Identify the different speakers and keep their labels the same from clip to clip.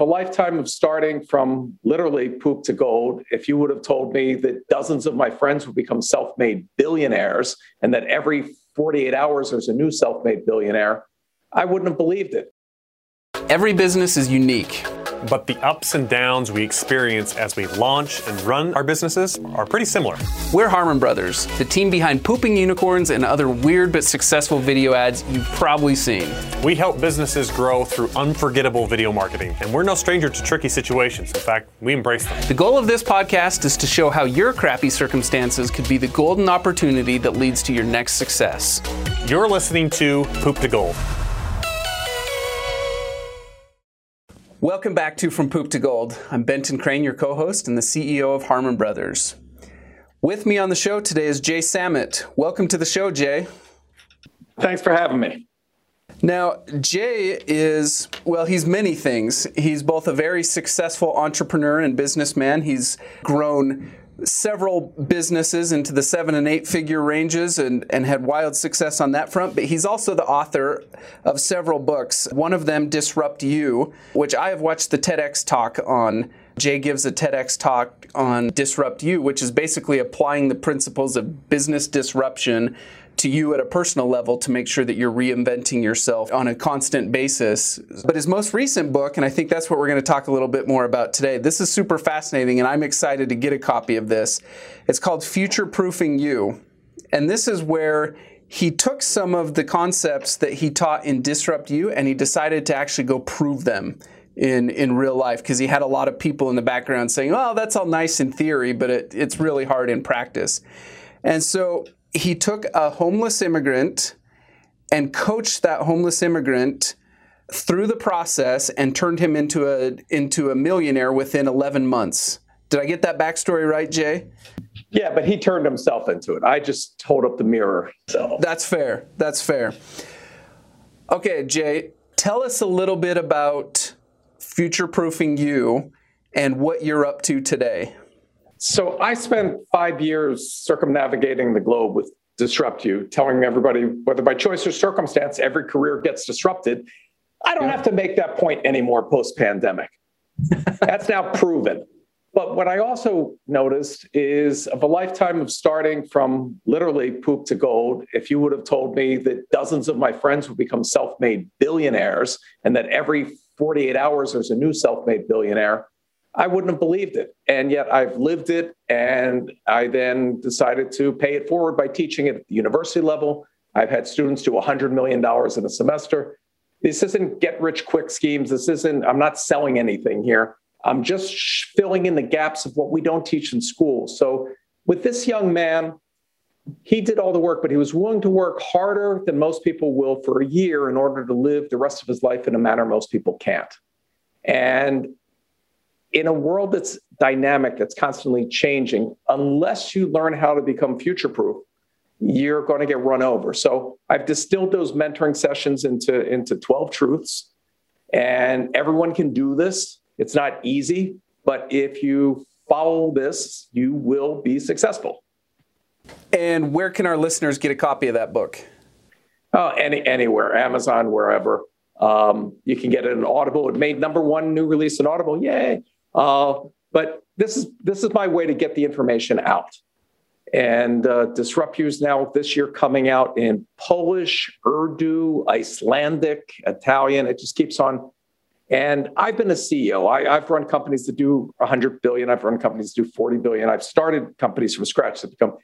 Speaker 1: A lifetime of starting from literally poop to gold. If you would have told me that dozens of my friends would become self made billionaires and that every 48 hours there's a new self made billionaire, I wouldn't have believed it.
Speaker 2: Every business is unique
Speaker 3: but the ups and downs we experience as we launch and run our businesses are pretty similar.
Speaker 2: We're Harmon Brothers, the team behind Pooping Unicorns and other weird but successful video ads you've probably seen.
Speaker 3: We help businesses grow through unforgettable video marketing, and we're no stranger to tricky situations. In fact, we embrace them.
Speaker 2: The goal of this podcast is to show how your crappy circumstances could be the golden opportunity that leads to your next success.
Speaker 3: You're listening to Poop to Gold.
Speaker 2: Welcome back to From Poop to Gold. I'm Benton Crane, your co host and the CEO of Harmon Brothers. With me on the show today is Jay Samit. Welcome to the show, Jay.
Speaker 1: Thanks for having me.
Speaker 2: Now, Jay is, well, he's many things. He's both a very successful entrepreneur and businessman. He's grown several businesses into the seven and eight figure ranges and, and had wild success on that front. But he's also the author of several books. One of them, Disrupt You, which I have watched the TEDx talk on. Jay gives a TEDx talk on Disrupt You, which is basically applying the principles of business disruption to you at a personal level to make sure that you're reinventing yourself on a constant basis. But his most recent book, and I think that's what we're going to talk a little bit more about today, this is super fascinating, and I'm excited to get a copy of this. It's called Future Proofing You. And this is where he took some of the concepts that he taught in Disrupt You and he decided to actually go prove them in in real life because he had a lot of people in the background saying, "Oh, that's all nice in theory, but it, it's really hard in practice." And so he took a homeless immigrant and coached that homeless immigrant through the process and turned him into a into a millionaire within 11 months. Did I get that backstory right, Jay?
Speaker 1: Yeah, but he turned himself into it. I just hold up the mirror. So
Speaker 2: that's fair. That's fair. Okay, Jay, tell us a little bit about future proofing you and what you're up to today.
Speaker 1: So I spent five years circumnavigating the globe with Disrupt You, telling everybody whether by choice or circumstance, every career gets disrupted. I don't have to make that point anymore post pandemic. That's now proven. But what I also noticed is of a lifetime of starting from literally poop to gold, if you would have told me that dozens of my friends would become self made billionaires and that every 48 hours there's a new self made billionaire, I wouldn't have believed it. And yet I've lived it. And I then decided to pay it forward by teaching it at the university level. I've had students do $100 million in a semester. This isn't get rich quick schemes. This isn't, I'm not selling anything here. I'm just filling in the gaps of what we don't teach in school. So with this young man, he did all the work, but he was willing to work harder than most people will for a year in order to live the rest of his life in a manner most people can't. And in a world that's dynamic, that's constantly changing, unless you learn how to become future proof, you're going to get run over. So I've distilled those mentoring sessions into, into 12 truths, and everyone can do this. It's not easy, but if you follow this, you will be successful.
Speaker 2: And where can our listeners get a copy of that book?
Speaker 1: Oh, any, anywhere, Amazon, wherever. Um, you can get it in Audible. It made number one new release in Audible. Yay! Uh, but this is this is my way to get the information out. And uh, Disrupt You is now this year coming out in Polish, Urdu, Icelandic, Italian. It just keeps on. And I've been a CEO. I, have run companies that do 100 billion. I've run companies that do 40 billion. I've started companies from scratch that become.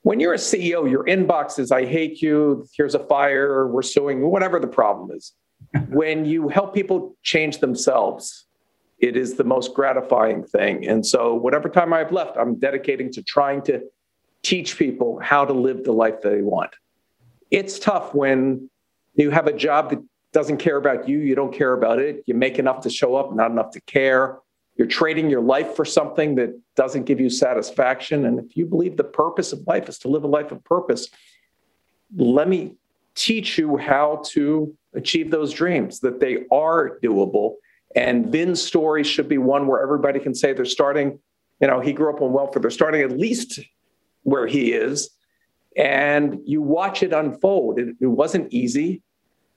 Speaker 1: When you're a CEO, your inbox is, I hate you, here's a fire, we're suing, whatever the problem is. when you help people change themselves, it is the most gratifying thing. And so, whatever time I've left, I'm dedicating to trying to teach people how to live the life they want. It's tough when you have a job that doesn't care about you, you don't care about it, you make enough to show up, not enough to care. You're trading your life for something that doesn't give you satisfaction. And if you believe the purpose of life is to live a life of purpose, let me teach you how to achieve those dreams, that they are doable and Vin's story should be one where everybody can say they're starting, you know, he grew up on welfare, they're starting at least where he is. And you watch it unfold. It, it wasn't easy,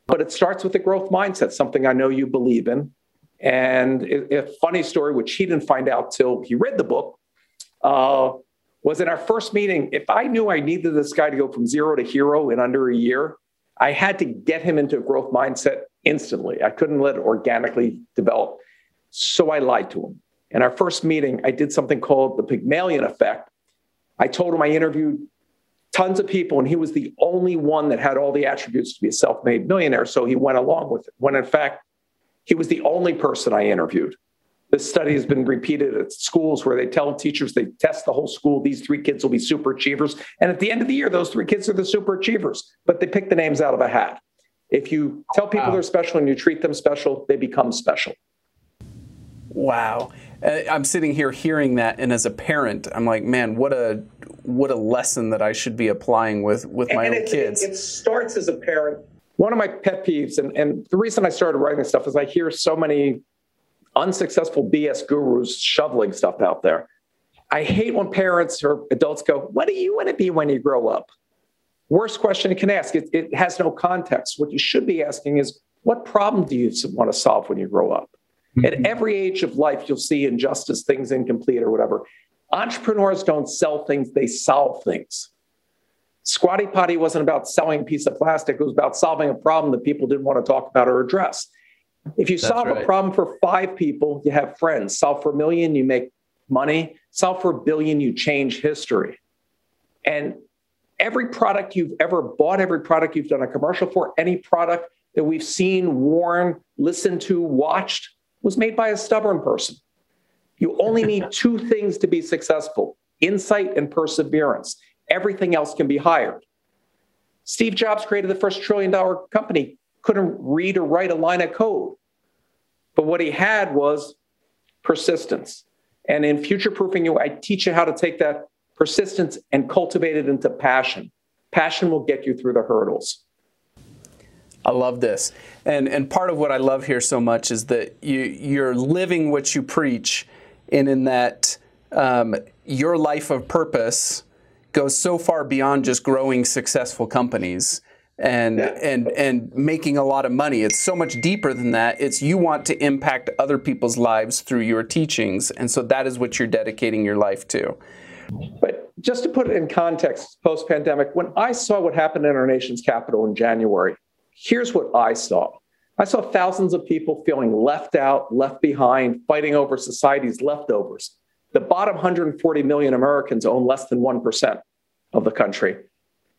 Speaker 1: but it starts with a growth mindset, something I know you believe in. And a funny story, which he didn't find out till he read the book, uh, was in our first meeting. If I knew I needed this guy to go from zero to hero in under a year, I had to get him into a growth mindset instantly. I couldn't let it organically develop. So I lied to him. In our first meeting, I did something called the Pygmalion effect. I told him I interviewed tons of people, and he was the only one that had all the attributes to be a self made millionaire. So he went along with it. When in fact, he was the only person I interviewed. This study has been repeated at schools where they tell teachers they test the whole school. These three kids will be super achievers. And at the end of the year, those three kids are the super achievers, but they pick the names out of a hat. If you tell people wow. they're special and you treat them special, they become special.
Speaker 2: Wow. Uh, I'm sitting here hearing that, and as a parent, I'm like, man, what a what a lesson that I should be applying with with my and own kids.
Speaker 1: It, it starts as a parent. One of my pet peeves, and, and the reason I started writing this stuff is I hear so many unsuccessful BS gurus shoveling stuff out there. I hate when parents or adults go, What do you want to be when you grow up? Worst question you can ask. It, it has no context. What you should be asking is, What problem do you want to solve when you grow up? Mm-hmm. At every age of life, you'll see injustice, things incomplete, or whatever. Entrepreneurs don't sell things, they solve things. Squatty Potty wasn't about selling a piece of plastic, it was about solving a problem that people didn't want to talk about or address. If you That's solve right. a problem for five people, you have friends. Solve for a million, you make money. Solve for a billion, you change history. And every product you've ever bought, every product you've done a commercial for, any product that we've seen, worn, listened to, watched, was made by a stubborn person. You only need two things to be successful insight and perseverance. Everything else can be hired. Steve Jobs created the first trillion dollar company, couldn't read or write a line of code. But what he had was persistence. And in future proofing you, I teach you how to take that persistence and cultivate it into passion. Passion will get you through the hurdles.
Speaker 2: I love this. And and part of what I love here so much is that you you're living what you preach and in that um, your life of purpose goes so far beyond just growing successful companies and yeah. and and making a lot of money. It's so much deeper than that. It's you want to impact other people's lives through your teachings, and so that is what you're dedicating your life to.
Speaker 1: But just to put it in context, post pandemic, when I saw what happened in our nation's capital in January, here's what I saw. I saw thousands of people feeling left out, left behind, fighting over society's leftovers. The bottom 140 million Americans own less than 1% of the country.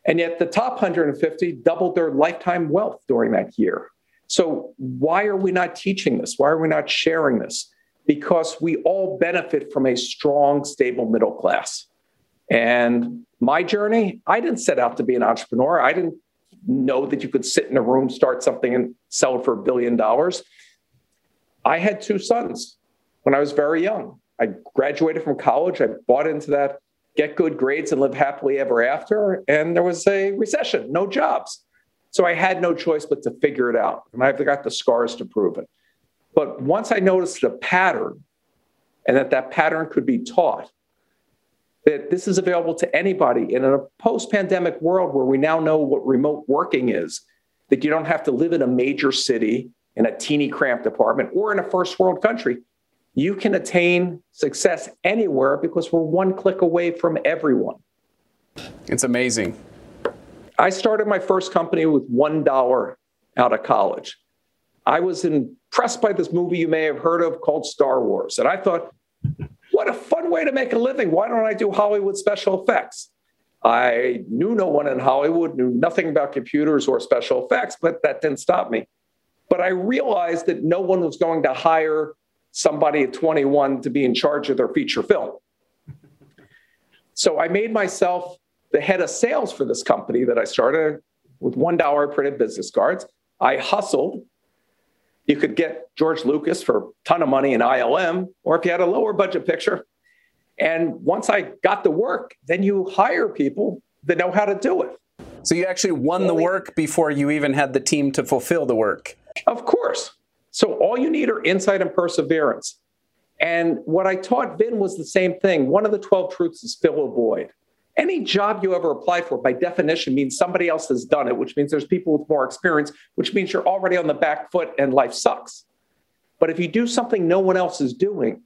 Speaker 1: And yet the top 150 doubled their lifetime wealth during that year. So, why are we not teaching this? Why are we not sharing this? Because we all benefit from a strong, stable middle class. And my journey, I didn't set out to be an entrepreneur. I didn't know that you could sit in a room, start something, and sell it for a billion dollars. I had two sons when I was very young. I graduated from college. I bought into that get good grades and live happily ever after. And there was a recession, no jobs. So I had no choice but to figure it out. And I've got the scars to prove it. But once I noticed a pattern and that that pattern could be taught, that this is available to anybody in a post pandemic world where we now know what remote working is, that you don't have to live in a major city in a teeny cramped apartment or in a first world country you can attain success anywhere because we're one click away from everyone.
Speaker 2: It's amazing.
Speaker 1: I started my first company with $1 out of college. I was impressed by this movie you may have heard of called Star Wars. And I thought, what a fun way to make a living. Why don't I do Hollywood special effects? I knew no one in Hollywood, knew nothing about computers or special effects, but that didn't stop me. But I realized that no one was going to hire somebody at 21 to be in charge of their feature film. So I made myself the head of sales for this company that I started with $1 printed business cards. I hustled. You could get George Lucas for a ton of money in ILM, or if you had a lower budget picture. And once I got the work, then you hire people that know how to do it.
Speaker 2: So you actually won the work before you even had the team to fulfill the work.
Speaker 1: Of course. So all you need are insight and perseverance. And what I taught Vin was the same thing. One of the 12 truths is fill a void. Any job you ever apply for, by definition, means somebody else has done it, which means there's people with more experience, which means you're already on the back foot and life sucks. But if you do something no one else is doing,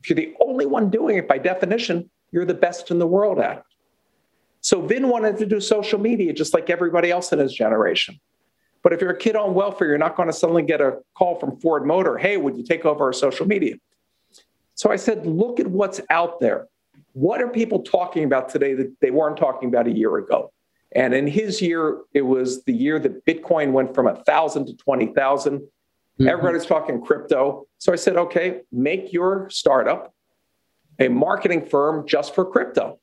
Speaker 1: if you're the only one doing it by definition, you're the best in the world at it. So Vin wanted to do social media just like everybody else in his generation. But if you're a kid on welfare, you're not going to suddenly get a call from Ford Motor, hey, would you take over our social media? So I said, look at what's out there. What are people talking about today that they weren't talking about a year ago? And in his year, it was the year that Bitcoin went from a thousand to twenty thousand. Mm-hmm. Everybody's talking crypto. So I said, okay, make your startup a marketing firm just for crypto.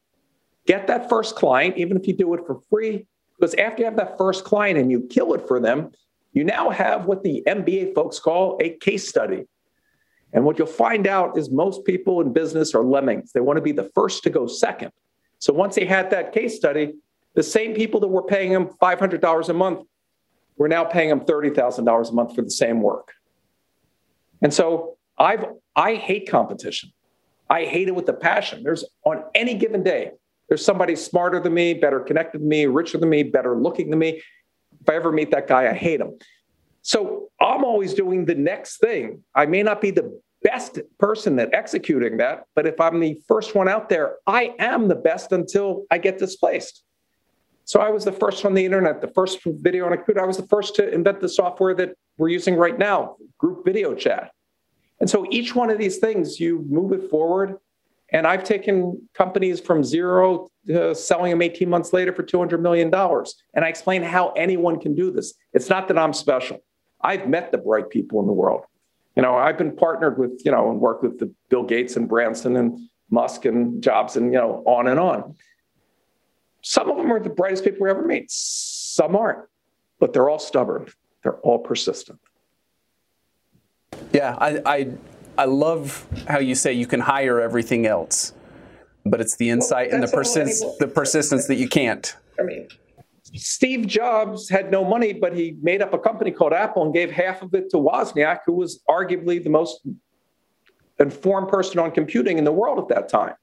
Speaker 1: Get that first client, even if you do it for free, because after you have that first client and you kill it for them, you now have what the MBA folks call a case study. And what you'll find out is most people in business are lemmings. They want to be the first to go second. So once they had that case study, the same people that were paying them $500 a month were now paying them $30,000 a month for the same work. And so I've I hate competition. I hate it with a passion. There's on any given day, there's somebody smarter than me, better connected than me, richer than me, better looking than me. If I ever meet that guy, I hate him. So I'm always doing the next thing. I may not be the best person at executing that, but if I'm the first one out there, I am the best until I get displaced. So I was the first on the internet, the first video on a computer. I was the first to invent the software that we're using right now, group video chat. And so each one of these things, you move it forward. And I've taken companies from zero to selling them 18 months later for $200 million. And I explain how anyone can do this. It's not that I'm special. I've met the bright people in the world. You know, I've been partnered with, you know, and worked with the Bill Gates and Branson and Musk and Jobs and, you know, on and on. Some of them are the brightest people we ever meet. Some aren't, but they're all stubborn. They're all persistent.
Speaker 2: Yeah, I, I, I love how you say you can hire everything else, but it's the insight well, and the, persist, the persistence that you can't.
Speaker 1: I mean, Steve Jobs had no money, but he made up a company called Apple and gave half of it to Wozniak, who was arguably the most informed person on computing in the world at that time.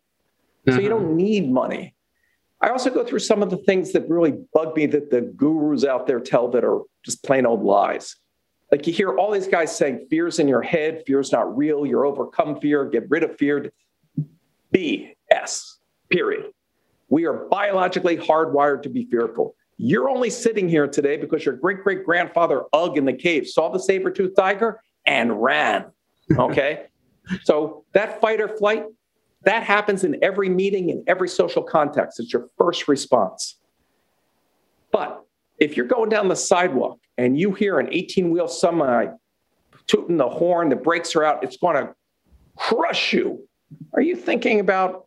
Speaker 1: Mm-hmm. So you mm-hmm. don't need money. I also go through some of the things that really bug me that the gurus out there tell that are just plain old lies. Like you hear all these guys saying fear's in your head, fear's not real, you're overcome fear, get rid of fear. BS, period. We are biologically hardwired to be fearful. You're only sitting here today because your great great grandfather Ugg in the cave saw the saber tooth tiger and ran. Okay. so that fight or flight, that happens in every meeting, in every social context. It's your first response. But if you're going down the sidewalk and you hear an 18 wheel semi tooting the horn, the brakes are out, it's going to crush you. Are you thinking about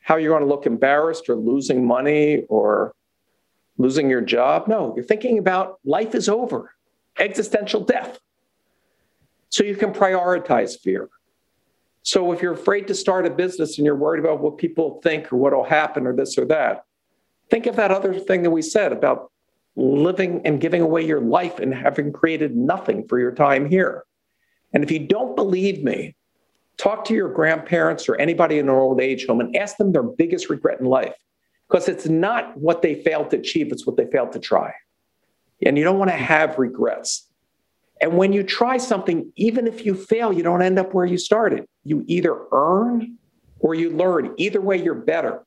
Speaker 1: how you're going to look embarrassed or losing money or losing your job? No, you're thinking about life is over, existential death. So you can prioritize fear. So if you're afraid to start a business and you're worried about what people think or what will happen or this or that, think of that other thing that we said about living and giving away your life and having created nothing for your time here. And if you don't believe me, talk to your grandparents or anybody in an old age home and ask them their biggest regret in life because it's not what they failed to achieve, it's what they failed to try. And you don't want to have regrets. And when you try something, even if you fail, you don't end up where you started. You either earn or you learn. Either way, you're better.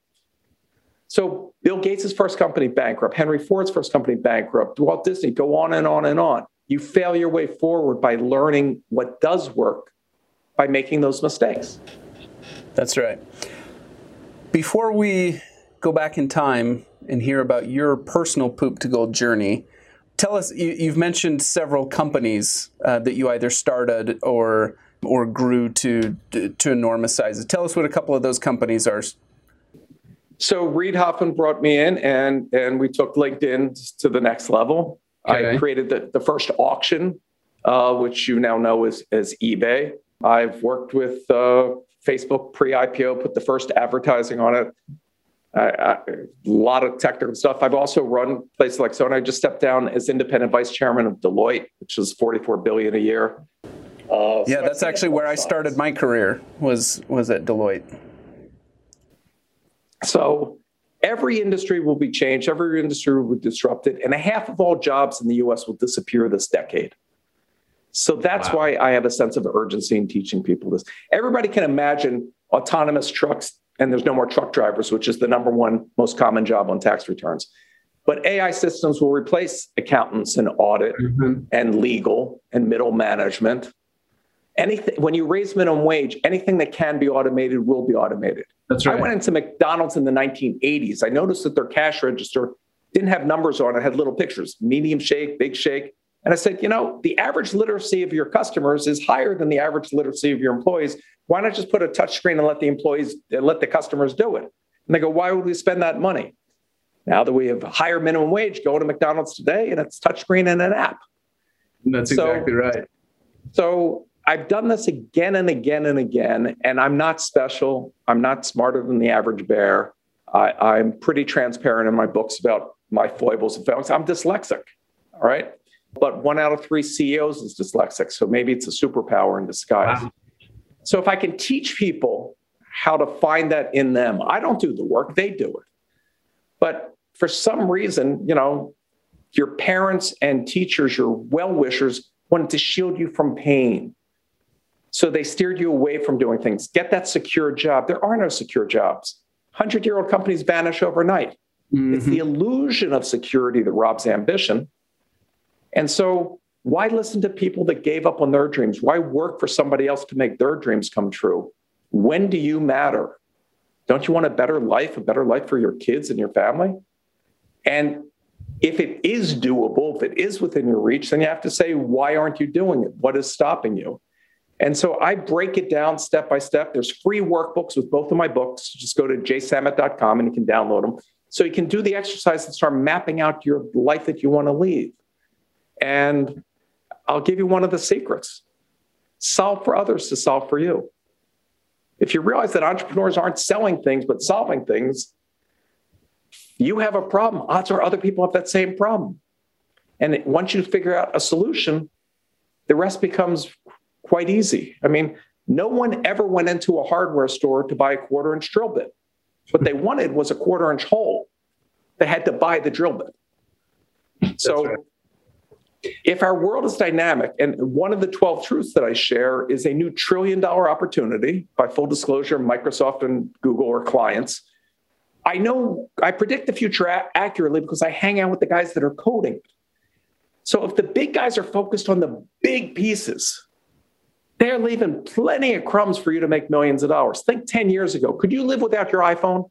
Speaker 1: So Bill Gates' first company bankrupt, Henry Ford's first company bankrupt, Walt Disney, go on and on and on. You fail your way forward by learning what does work by making those mistakes.
Speaker 2: That's right. Before we go back in time and hear about your personal poop to gold journey, tell us you, have mentioned several companies uh, that you either started or or grew to to enormous sizes. Tell us what a couple of those companies are.
Speaker 1: So reid hoffman brought me in and and we took linkedin to the next level. Okay. i created the, the first auction uh, which you now know as, as ebay. I've worked with uh, facebook pre-ipo put the first advertising on it a lot of technical stuff. I've also run places like so, and I just stepped down as independent vice chairman of Deloitte, which is 44 billion a year.
Speaker 2: Uh, yeah, so that's actually where I started my career. Was was at Deloitte.
Speaker 1: So every industry will be changed. Every industry will be disrupted, and a half of all jobs in the U.S. will disappear this decade. So that's wow. why I have a sense of urgency in teaching people this. Everybody can imagine autonomous trucks and there's no more truck drivers, which is the number one most common job on tax returns. But AI systems will replace accountants and audit mm-hmm. and legal and middle management. Anything when you raise minimum wage, anything that can be automated will be automated.
Speaker 2: That's right.
Speaker 1: I went into McDonald's in the 1980s. I noticed that their cash register didn't have numbers on it, had little pictures, medium shake, big shake. And I said, you know, the average literacy of your customers is higher than the average literacy of your employees. Why not just put a touch screen and let the employees, uh, let the customers do it? And they go, why would we spend that money? Now that we have a higher minimum wage, go to McDonald's today and it's touchscreen and an app.
Speaker 2: That's so, exactly right.
Speaker 1: So I've done this again and again and again, and I'm not special. I'm not smarter than the average bear. I, am pretty transparent in my books about my foibles and failings. I'm dyslexic, all right? But one out of three CEOs is dyslexic. So maybe it's a superpower in disguise. Wow. So if I can teach people how to find that in them, I don't do the work, they do it. But for some reason, you know, your parents and teachers, your well wishers, wanted to shield you from pain. So they steered you away from doing things. Get that secure job. There are no secure jobs. 100 year old companies vanish overnight. Mm-hmm. It's the illusion of security that robs ambition. And so, why listen to people that gave up on their dreams? Why work for somebody else to make their dreams come true? When do you matter? Don't you want a better life, a better life for your kids and your family? And if it is doable, if it is within your reach, then you have to say, why aren't you doing it? What is stopping you? And so I break it down step by step. There's free workbooks with both of my books. Just go to jaysamit.com and you can download them. So you can do the exercise and start mapping out your life that you want to lead. And I'll give you one of the secrets solve for others to solve for you. If you realize that entrepreneurs aren't selling things, but solving things, you have a problem. Odds are other people have that same problem. And once you figure out a solution, the rest becomes quite easy. I mean, no one ever went into a hardware store to buy a quarter inch drill bit. What they wanted was a quarter inch hole. They had to buy the drill bit. So, right. If our world is dynamic, and one of the 12 truths that I share is a new trillion dollar opportunity, by full disclosure, Microsoft and Google are clients. I know I predict the future accurately because I hang out with the guys that are coding. So if the big guys are focused on the big pieces, they're leaving plenty of crumbs for you to make millions of dollars. Think 10 years ago. Could you live without your iPhone?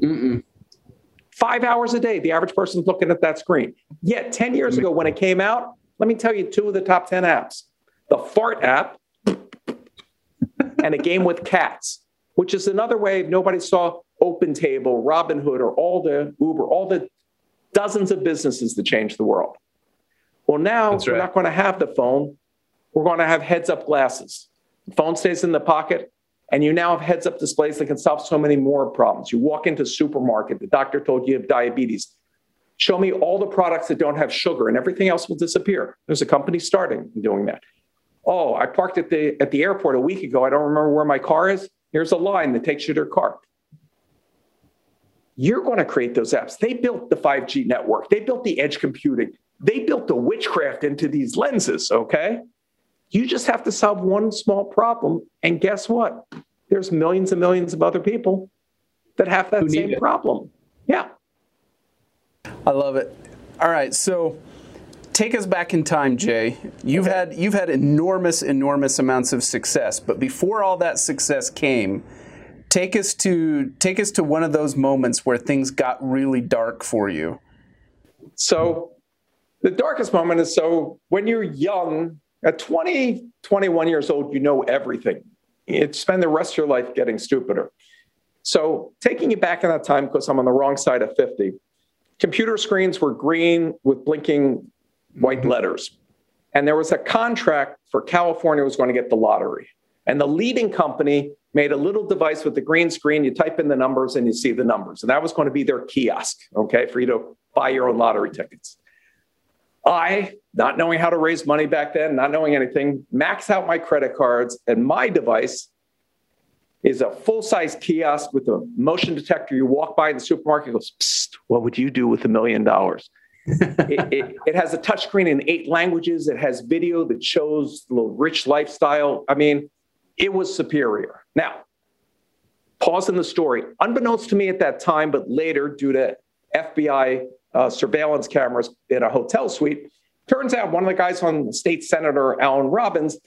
Speaker 2: Mm-mm.
Speaker 1: Five hours a day, the average person's looking at that screen. Yet 10 years mm-hmm. ago, when it came out, let me tell you two of the top 10 apps the Fart app and a game with cats, which is another way nobody saw Open OpenTable, Robinhood, or all the Uber, all the dozens of businesses that changed the world. Well, now That's we're not going to have the phone we're going to have heads up glasses. The phone stays in the pocket, and you now have heads up displays that can solve so many more problems. You walk into a supermarket, the doctor told you you have diabetes. Show me all the products that don't have sugar, and everything else will disappear. There's a company starting doing that. Oh, I parked at the at the airport a week ago. I don't remember where my car is. Here's a line that takes you to your car. You're going to create those apps. They built the 5G network. They built the edge computing. They built the witchcraft into these lenses, okay? You just have to solve one small problem. And guess what? There's millions and millions of other people that have that same it. problem. Yeah.
Speaker 2: I love it. All right. So take us back in time, Jay. You've had you've had enormous, enormous amounts of success. But before all that success came, take us to take us to one of those moments where things got really dark for you.
Speaker 1: So the darkest moment is so when you're young at 20, 21 years old, you know everything. You spend the rest of your life getting stupider. So, taking you back in that time, because I'm on the wrong side of 50, computer screens were green with blinking white mm-hmm. letters. And there was a contract for California was going to get the lottery. And the leading company made a little device with the green screen. You type in the numbers and you see the numbers. And that was going to be their kiosk, okay, for you to buy your own lottery tickets. I, not knowing how to raise money back then, not knowing anything, max out my credit cards, and my device is a full size kiosk with a motion detector. You walk by in the supermarket, goes, Psst, what would you do with a million dollars? it, it, it, has a touchscreen in eight languages. It has video that shows the rich lifestyle. I mean, it was superior. Now, pause in the story. Unbeknownst to me at that time, but later, due to FBI uh, surveillance cameras in a hotel suite, turns out one of the guys on State Senator Alan Robbins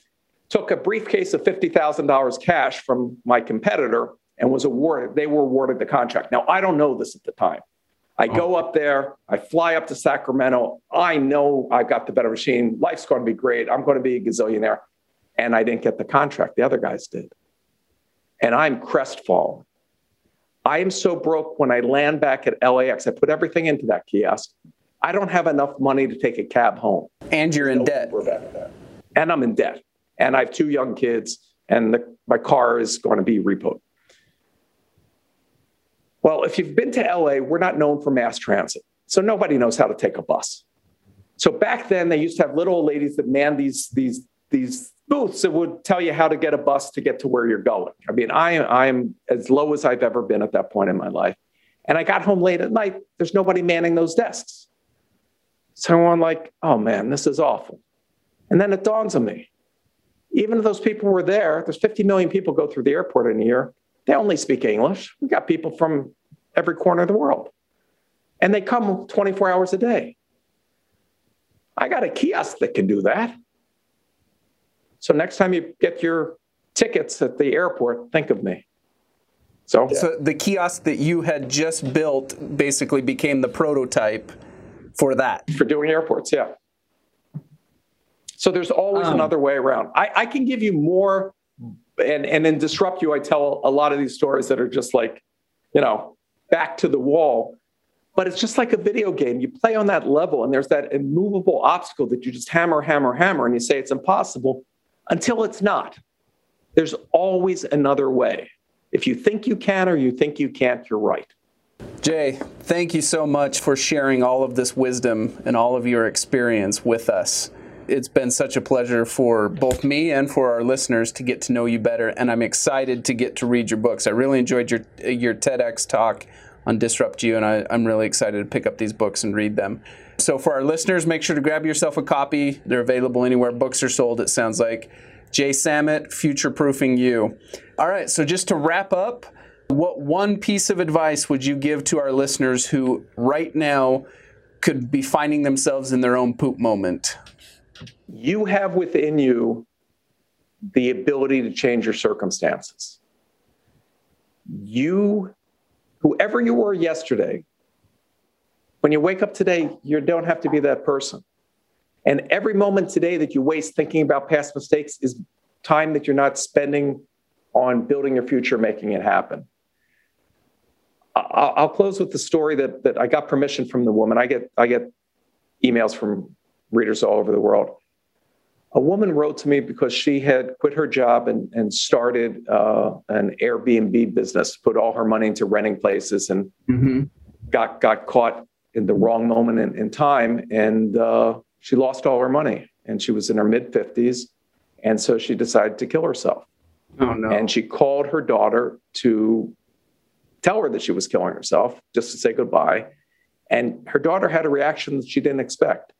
Speaker 1: took a briefcase of $50,000 cash from my competitor and was awarded, they were awarded the contract. Now, I don't know this at the time. I go oh. up there, I fly up to Sacramento. I know I've got the better machine. Life's going to be great. I'm going to be a gazillionaire. And I didn't get the contract. The other guys did. And I'm crestfallen. I am so broke when I land back at LAX. I put everything into that kiosk. I don't have enough money to take a cab home.
Speaker 2: And you're in debt.
Speaker 1: And I'm in debt. And I have two young kids, and the, my car is going to be repoed. Well, if you've been to LA, we're not known for mass transit. So nobody knows how to take a bus. So back then, they used to have little old ladies that manned these, these, these booths that would tell you how to get a bus to get to where you're going. I mean, I, am, I'm as low as I've ever been at that point in my life. And I got home late at night. There's nobody manning those desks. So I'm like, oh man, this is awful. And then it dawns on me. Even if those people were there, there's 50 million people go through the airport in a year. They only speak English. We got people from every corner of the world. And they come 24 hours a day. I got a kiosk that can do that. So next time you get your tickets at the airport, think of me. So,
Speaker 2: so the kiosk that you had just built basically became the prototype for that.
Speaker 1: For doing airports, yeah. So there's always um, another way around. I, I can give you more and and in disrupt you. I tell a lot of these stories that are just like you know back to the wall. But it's just like a video game. You play on that level and there's that immovable obstacle that you just hammer hammer hammer and you say it's impossible until it's not. There's always another way. If you think you can or you think you can't you're right
Speaker 2: Jay, thank you so much for sharing all of this wisdom and all of your experience with us it's been such a pleasure for both me and for our listeners to get to know you better, and I'm excited to get to read your books. I really enjoyed your your TEDx talk on Disrupt You, and I, I'm really excited to pick up these books and read them. So for our listeners, make sure to grab yourself a copy. They're available anywhere books are sold. It sounds like Jay Samit, Future Proofing You. All right, so just to wrap up, what one piece of advice would you give to our listeners who right now could be finding themselves in their own poop moment?
Speaker 1: you have within you the ability to change your circumstances. You, whoever you were yesterday, when you wake up today, you don't have to be that person. And every moment today that you waste thinking about past mistakes is time that you're not spending on building your future, making it happen. I'll close with the story that, that I got permission from the woman. I get, I get emails from readers all over the world a woman wrote to me because she had quit her job and, and started uh, an Airbnb business, put all her money into renting places, and mm-hmm. got got caught in the wrong moment in, in time, and uh, she lost all her money. And she was in her mid fifties, and so she decided to kill herself.
Speaker 2: Oh no!
Speaker 1: And she called her daughter to tell her that she was killing herself, just to say goodbye. And her daughter had a reaction that she didn't expect.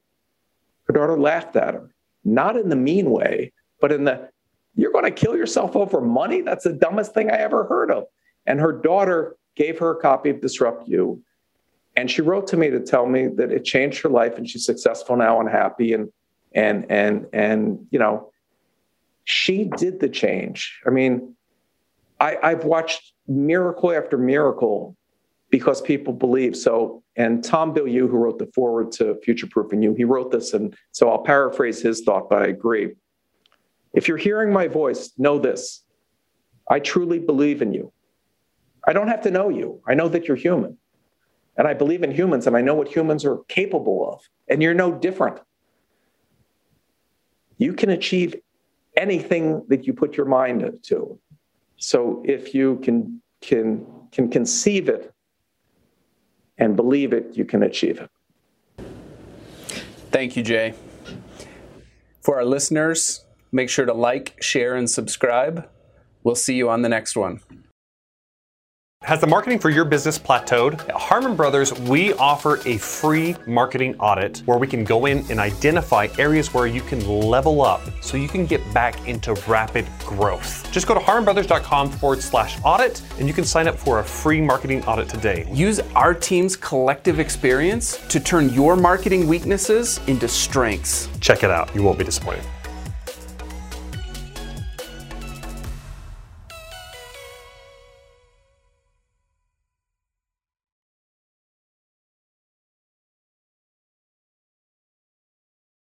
Speaker 1: Her daughter laughed at her not in the mean way, but in the you're going to kill yourself over money? That's the dumbest thing I ever heard of. And her daughter gave her a copy of Disrupt You. And she wrote to me to tell me that it changed her life and she's successful now and happy. And, and, and, and, you know, she did the change. I mean, I, I've watched miracle after miracle because people believe. So, and Tom Bilyeu, who wrote the foreword to Future Proofing You, he wrote this, and so I'll paraphrase his thought, but I agree. If you're hearing my voice, know this I truly believe in you. I don't have to know you, I know that you're human. And I believe in humans, and I know what humans are capable of, and you're no different. You can achieve anything that you put your mind to. So if you can can can conceive it and believe it, you can achieve it.
Speaker 2: Thank you, Jay. For our listeners, make sure to like, share, and subscribe. We'll see you on the next one.
Speaker 3: Has the marketing for your business plateaued? At Harmon Brothers, we offer a free marketing audit where we can go in and identify areas where you can level up so you can get back into rapid growth. Just go to harmonbrothers.com forward slash audit and you can sign up for a free marketing audit today.
Speaker 2: Use our team's collective experience to turn your marketing weaknesses into strengths.
Speaker 3: Check it out. You won't be disappointed.